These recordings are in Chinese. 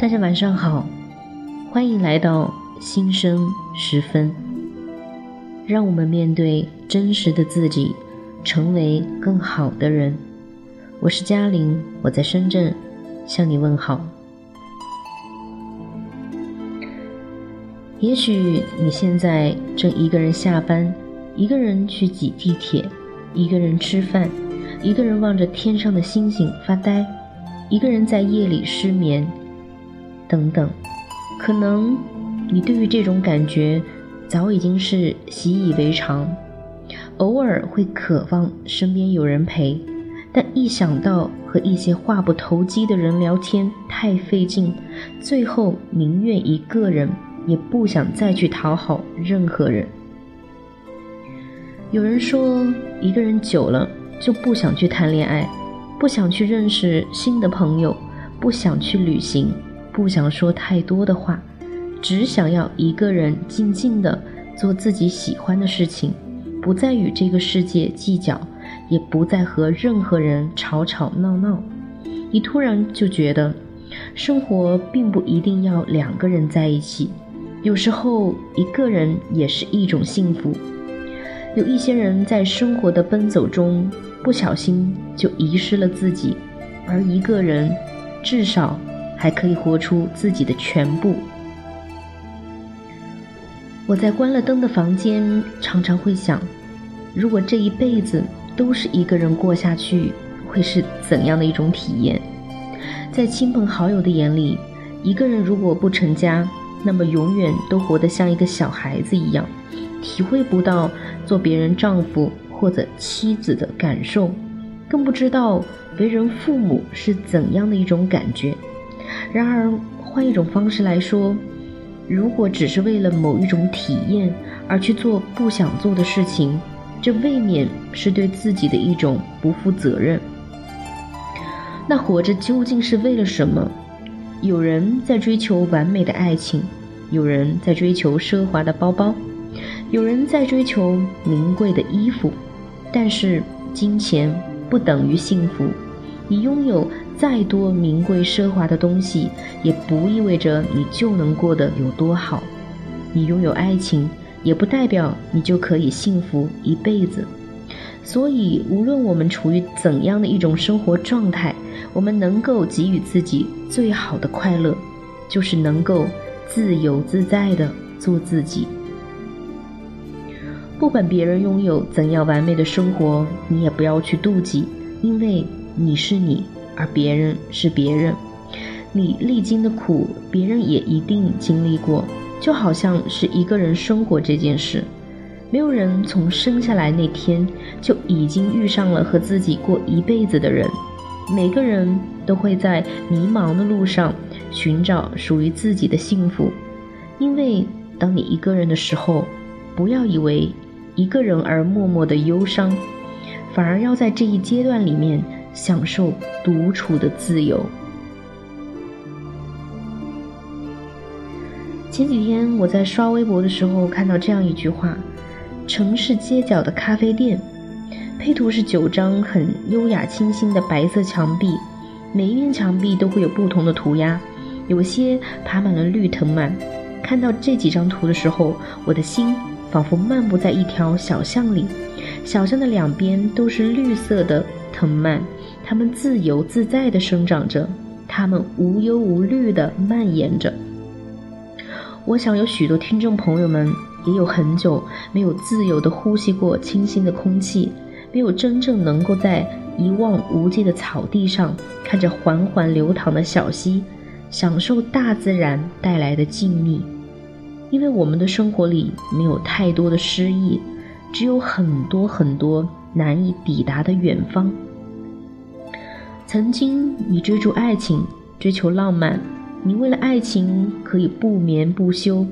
大家晚上好，欢迎来到心声时分。让我们面对真实的自己，成为更好的人。我是嘉玲，我在深圳向你问好。也许你现在正一个人下班，一个人去挤地铁，一个人吃饭，一个人望着天上的星星发呆，一个人在夜里失眠，等等。可能你对于这种感觉早已经是习以为常，偶尔会渴望身边有人陪。但一想到和一些话不投机的人聊天太费劲，最后宁愿一个人，也不想再去讨好任何人。有人说，一个人久了就不想去谈恋爱，不想去认识新的朋友，不想去旅行，不想说太多的话，只想要一个人静静的做自己喜欢的事情，不再与这个世界计较。也不再和任何人吵吵闹闹，你突然就觉得，生活并不一定要两个人在一起，有时候一个人也是一种幸福。有一些人在生活的奔走中，不小心就遗失了自己，而一个人，至少还可以活出自己的全部。我在关了灯的房间，常常会想，如果这一辈子。都是一个人过下去，会是怎样的一种体验？在亲朋好友的眼里，一个人如果不成家，那么永远都活得像一个小孩子一样，体会不到做别人丈夫或者妻子的感受，更不知道为人父母是怎样的一种感觉。然而，换一种方式来说，如果只是为了某一种体验而去做不想做的事情，这未免是对自己的一种不负责任。那活着究竟是为了什么？有人在追求完美的爱情，有人在追求奢华的包包，有人在追求名贵的衣服。但是，金钱不等于幸福。你拥有再多名贵奢华的东西，也不意味着你就能过得有多好。你拥有爱情。也不代表你就可以幸福一辈子，所以无论我们处于怎样的一种生活状态，我们能够给予自己最好的快乐，就是能够自由自在的做自己。不管别人拥有怎样完美的生活，你也不要去妒忌，因为你是你，而别人是别人，你历经的苦，别人也一定经历过。就好像是一个人生活这件事，没有人从生下来那天就已经遇上了和自己过一辈子的人。每个人都会在迷茫的路上寻找属于自己的幸福。因为当你一个人的时候，不要以为一个人而默默的忧伤，反而要在这一阶段里面享受独处的自由。前几天我在刷微博的时候看到这样一句话：“城市街角的咖啡店，配图是九张很优雅清新的白色墙壁，每一面墙壁都会有不同的涂鸦，有些爬满了绿藤蔓。看到这几张图的时候，我的心仿佛漫步在一条小巷里，小巷的两边都是绿色的藤蔓，它们自由自在地生长着，它们无忧无虑地蔓延着。”我想有许多听众朋友们也有很久没有自由地呼吸过清新的空气，没有真正能够在一望无际的草地上看着缓缓流淌的小溪，享受大自然带来的静谧。因为我们的生活里没有太多的诗意，只有很多很多难以抵达的远方。曾经你追逐爱情，追求浪漫。你为了爱情可以不眠不休，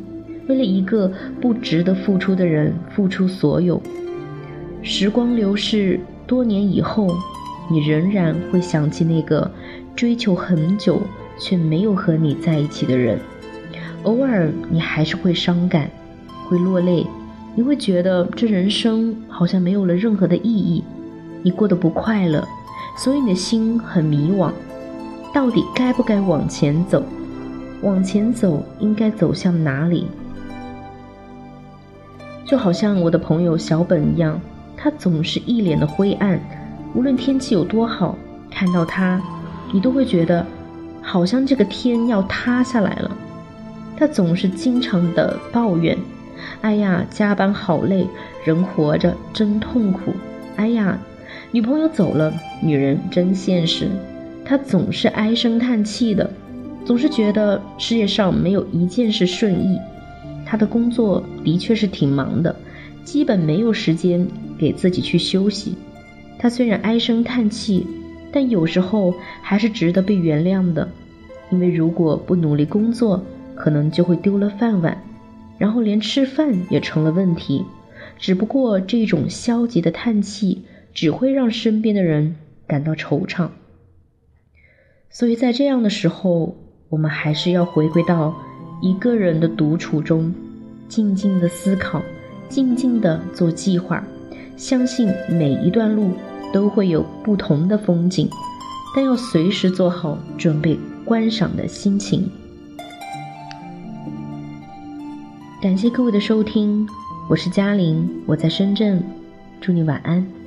为了一个不值得付出的人付出所有。时光流逝，多年以后，你仍然会想起那个追求很久却没有和你在一起的人。偶尔，你还是会伤感，会落泪，你会觉得这人生好像没有了任何的意义，你过得不快乐，所以你的心很迷惘，到底该不该往前走？往前走应该走向哪里。就好像我的朋友小本一样，他总是一脸的灰暗，无论天气有多好，看到他，你都会觉得好像这个天要塌下来了。他总是经常的抱怨：“哎呀，加班好累，人活着真痛苦。”哎呀，女朋友走了，女人真现实。她总是唉声叹气的，总是觉得世界上没有一件事顺意。她的工作的确是挺忙的，基本没有时间给自己去休息。她虽然唉声叹气，但有时候还是值得被原谅的，因为如果不努力工作，可能就会丢了饭碗，然后连吃饭也成了问题。只不过这种消极的叹气，只会让身边的人感到惆怅。所以在这样的时候，我们还是要回归到一个人的独处中，静静的思考，静静的做计划。相信每一段路都会有不同的风景，但要随时做好准备观赏的心情。感谢各位的收听，我是嘉玲，我在深圳，祝你晚安。